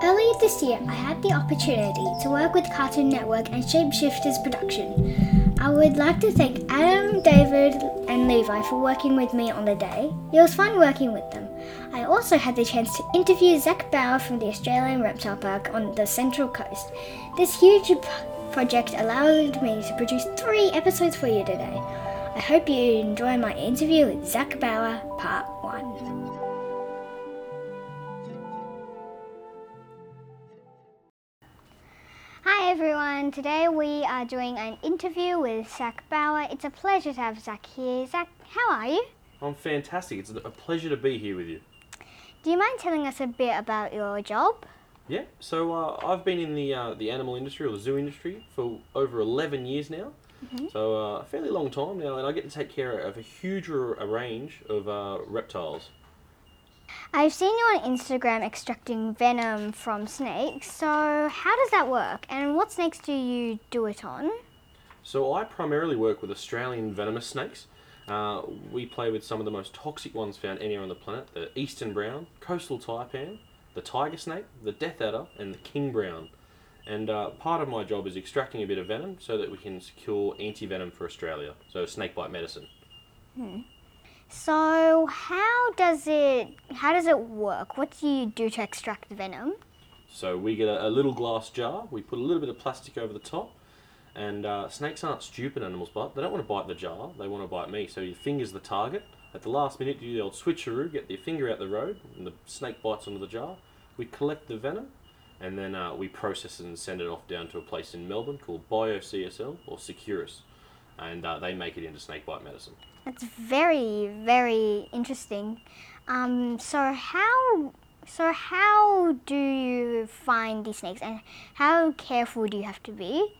Earlier this year, I had the opportunity to work with Cartoon Network and Shapeshifters Production. I would like to thank Adam, David, and Levi for working with me on the day. It was fun working with them. I also had the chance to interview Zach Bauer from the Australian Reptile Park on the Central Coast. This huge project allowed me to produce three episodes for you today. I hope you enjoy my interview with Zach Bauer, Part 1. Everyone, today we are doing an interview with Zach Bauer. It's a pleasure to have Zach here. Zach, how are you? I'm fantastic. It's a pleasure to be here with you. Do you mind telling us a bit about your job? Yeah. So uh, I've been in the uh, the animal industry or the zoo industry for over 11 years now. So uh, a fairly long time now, and I get to take care of a huge r- a range of uh, reptiles. I've seen you on Instagram extracting venom from snakes. So, how does that work? And what snakes do you do it on? So I primarily work with Australian venomous snakes. Uh, we play with some of the most toxic ones found anywhere on the planet: the eastern brown, coastal taipan, the tiger snake, the death adder, and the king brown. And uh, part of my job is extracting a bit of venom so that we can secure anti-venom for Australia, so snakebite medicine. So, how does it how does it work? What do you do to extract the venom? So we get a, a little glass jar, we put a little bit of plastic over the top, and uh, snakes aren't stupid animals, but they don't want to bite the jar, they want to bite me. So your finger's the target. At the last minute, you do the old switcheroo, get your finger out the road, and the snake bites onto the jar. We collect the venom, and then uh, we process it and send it off down to a place in Melbourne called BioCSL or Seqirus, and uh, they make it into snakebite medicine. That's very very interesting. Um, so how so how do you find these snakes and how careful do you have to be?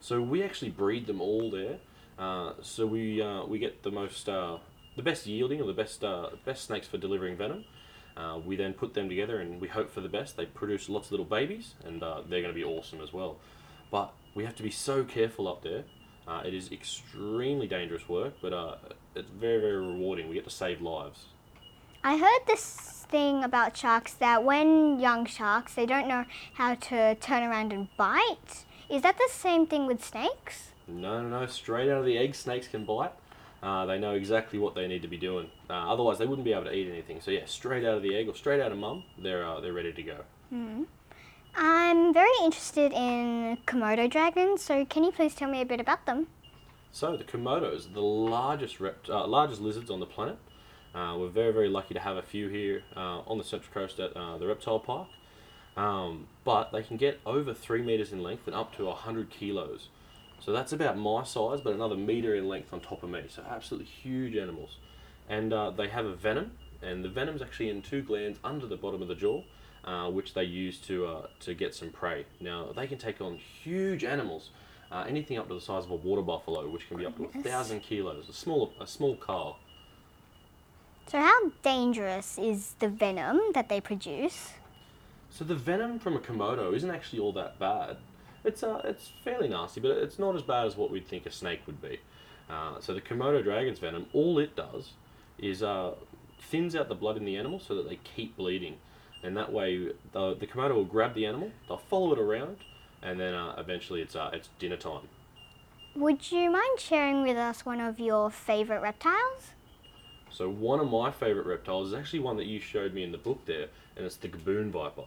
So we actually breed them all there. Uh, so we uh, we get the most uh, the best yielding or the best uh, best snakes for delivering venom. Uh, we then put them together and we hope for the best. They produce lots of little babies and uh, they're going to be awesome as well. But we have to be so careful up there. Uh, it is extremely dangerous work, but uh, it's very very rewarding. We get to save lives. I heard this thing about sharks that when young sharks they don't know how to turn around and bite. Is that the same thing with snakes? No, no, no. Straight out of the egg, snakes can bite. Uh, they know exactly what they need to be doing. Uh, otherwise, they wouldn't be able to eat anything. So yeah, straight out of the egg or straight out of mum, they're uh, they're ready to go. I'm very interested in Komodo dragons, so can you please tell me a bit about them? So the komodos, the largest rept- uh, largest lizards on the planet. Uh, we're very very lucky to have a few here uh, on the Central Coast at uh, the reptile park. Um, but they can get over three meters in length and up to hundred kilos. So that's about my size, but another meter in length on top of me. So absolutely huge animals, and uh, they have a venom, and the venom's actually in two glands under the bottom of the jaw, uh, which they use to uh, to get some prey. Now they can take on huge animals, uh, anything up to the size of a water buffalo, which can be up to a thousand kilos. A small a small car. So how dangerous is the venom that they produce? So the venom from a komodo isn't actually all that bad. It's uh, it's fairly nasty, but it's not as bad as what we'd think a snake would be. Uh, so the komodo dragon's venom, all it does is uh, thins out the blood in the animal so that they keep bleeding, and that way the, the komodo will grab the animal, they'll follow it around, and then uh, eventually it's uh, it's dinner time. Would you mind sharing with us one of your favorite reptiles? So one of my favourite reptiles is actually one that you showed me in the book there, and it's the gaboon viper.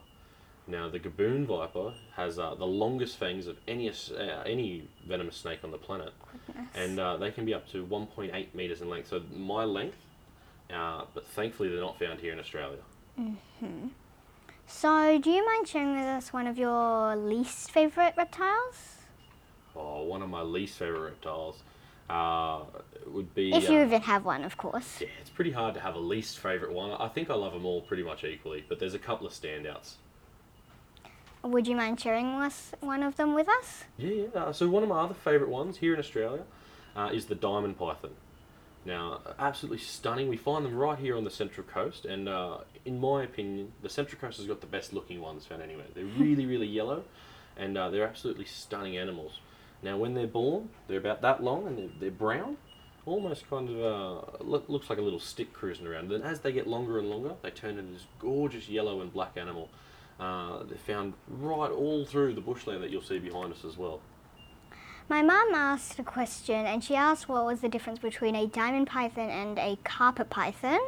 Now the gaboon viper has uh, the longest fangs of any uh, any venomous snake on the planet, and uh, they can be up to 1.8 meters in length. So my length, uh, but thankfully they're not found here in Australia. So, do you mind sharing with us one of your least favorite reptiles? Oh, one of my least favourite reptiles uh, would be. If you uh, even have one, of course. yeah, it's pretty hard to have a least favourite one. I think I love them all pretty much equally, but there's a couple of standouts. Would you mind sharing us one of them with us? Yeah, yeah. Uh, so one of my other favourite ones here in Australia uh, is the diamond python. Now, absolutely stunning. We find them right here on the Central Coast, and uh, in my opinion, the Central Coast has got the best looking ones found anywhere. They're really, really yellow, and uh, they're absolutely stunning animals. Now, when they're born, they're about that long, and they're, they're brown, almost kind of uh, look, looks like a little stick cruising around. Then, as they get longer and longer, they turn into this gorgeous yellow and black animal. Uh, they're found right all through the bushland that you'll see behind us as well. My mom asked a question and she asked what was the difference between a diamond python and a carpet python.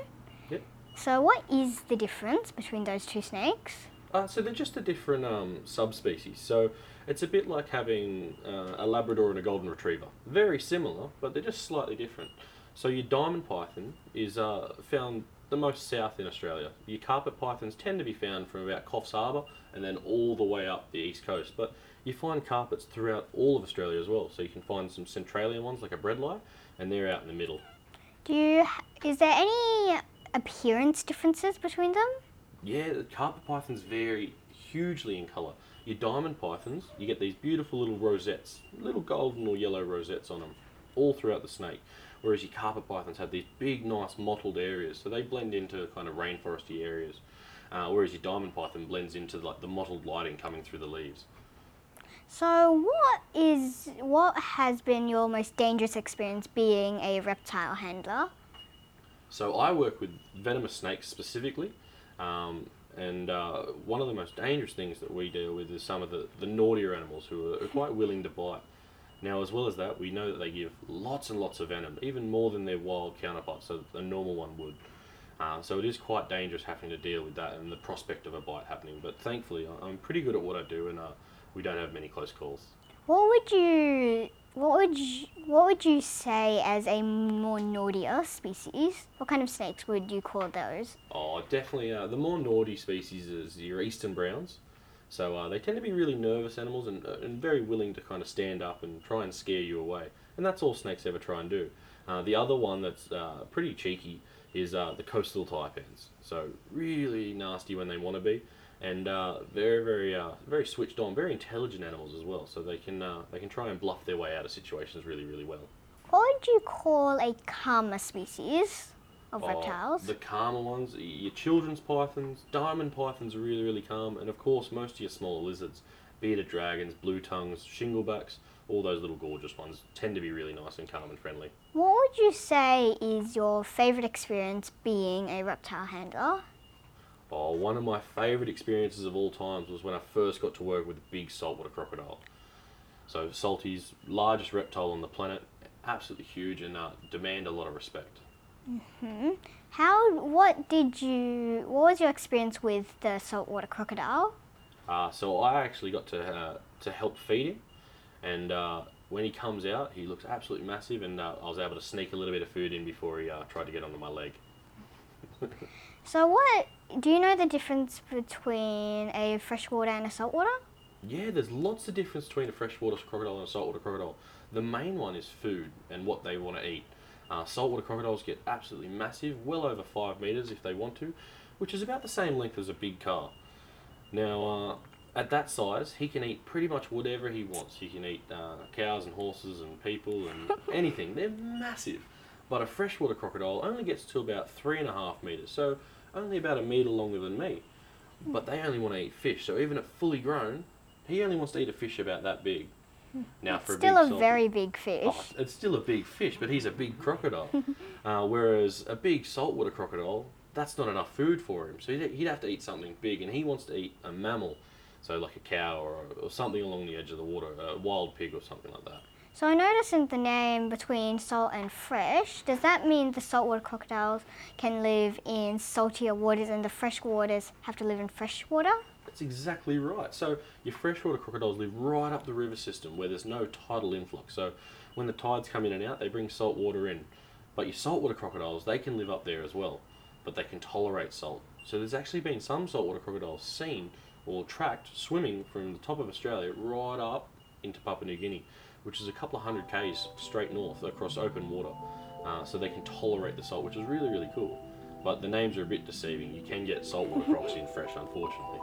Yep. So, what is the difference between those two snakes? Uh, so they're just a different um, subspecies. So it's a bit like having uh, a Labrador and a Golden Retriever. Very similar, but they're just slightly different. So your diamond python is uh, found the most south in Australia. Your carpet pythons tend to be found from about Coffs Harbour and then all the way up the east coast. But you find carpets throughout all of Australia as well. So you can find some centralian ones like a bredli, and they're out in the middle. Do you, is there any appearance differences between them? Yeah, the carpet pythons vary hugely in colour. Your diamond pythons, you get these beautiful little rosettes, little golden or yellow rosettes on them, all throughout the snake. Whereas your carpet pythons have these big, nice mottled areas, so they blend into kind of rainforesty areas. Uh, whereas your diamond python blends into like the mottled lighting coming through the leaves. So, what is what has been your most dangerous experience being a reptile handler? So I work with venomous snakes specifically, um, and uh, one of the most dangerous things that we deal with is some of the, the naughtier animals who are, are quite willing to bite. Now, as well as that, we know that they give lots and lots of venom, even more than their wild counterparts, so a normal one would. Uh, so it is quite dangerous having to deal with that and the prospect of a bite happening. But thankfully, I'm pretty good at what I do, and uh, we don't have many close calls. What would you what would you, what would you say as a more naughtier species? What kind of snakes would you call those? Oh, definitely. Uh, the more naughty species is your eastern browns. So uh, they tend to be really nervous animals and, uh, and very willing to kind of stand up and try and scare you away. And that's all snakes ever try and do. Uh, the other one that's uh, pretty cheeky is uh, the coastal taipans. So really nasty when they want to be, and uh, very very uh, very switched on, very intelligent animals as well. So they can uh, they can try and bluff their way out of situations really really well. What would you call a calmer species of Oh, reptiles? The calmer ones, your children's pythons, diamond pythons are really, really calm, and of course, most of your smaller lizards, bearded dragons, blue tongues, shinglebacks, all those little gorgeous ones tend to be really nice and calm and friendly. What would you say is your favorite experience being a reptile handler? Oh, one of my favourite experiences of all times was when I first got to work with a big saltwater crocodile. So, Salty's largest reptile on the planet, absolutely huge and uh, demand a lot of respect. Hmm. How? What did you? What was your experience with the saltwater crocodile? Uh, so I actually got to uh, to help feed him, and uh, when he comes out, he looks absolutely massive, and uh, I was able to sneak a little bit of food in before he uh, tried to get onto my leg. So, what do you know the difference between a freshwater and a saltwater? Yeah, there's lots of difference between a freshwater crocodile and a saltwater crocodile. The main one is food and what they want to eat. Uh, saltwater crocodiles get absolutely massive, well over five meters if they want to, which is about the same length as a big car. Now, uh, at that size, he can eat pretty much whatever he wants. He can eat uh, cows and horses and people and anything. They're massive. But a freshwater crocodile only gets to about three and a half meters, so only about a meter longer than me. But they only want to eat fish, so even at fully grown, he only wants to eat a fish about that big. Now, for Still a a big salty- very big fish. Oh, it's still a big fish, but he's a big crocodile. uh, whereas a big saltwater crocodile, that's not enough food for him. So he'd, he'd have to eat something big, and he wants to eat a mammal, so like a cow or, or something along the edge of the water, a wild pig or something like that. So I noticed in the name between salt and fresh, does that mean the saltwater crocodiles can live in saltier waters and the fresh waters have to live in fresh water? That's exactly right. So your freshwater crocodiles live right up the river system where there's no tidal influx. So when the tides come in and out, they bring salt water in. But your saltwater crocodiles, they can live up there as well, but they can tolerate salt. So there's actually been some saltwater crocodiles seen or tracked swimming from the top of Australia right up into Papua New Guinea, which is a couple of hundred k's straight north across open water. Uh, so they can tolerate the salt, which is really, really cool. But the names are a bit deceiving. You can get saltwater crocs in fresh, unfortunately.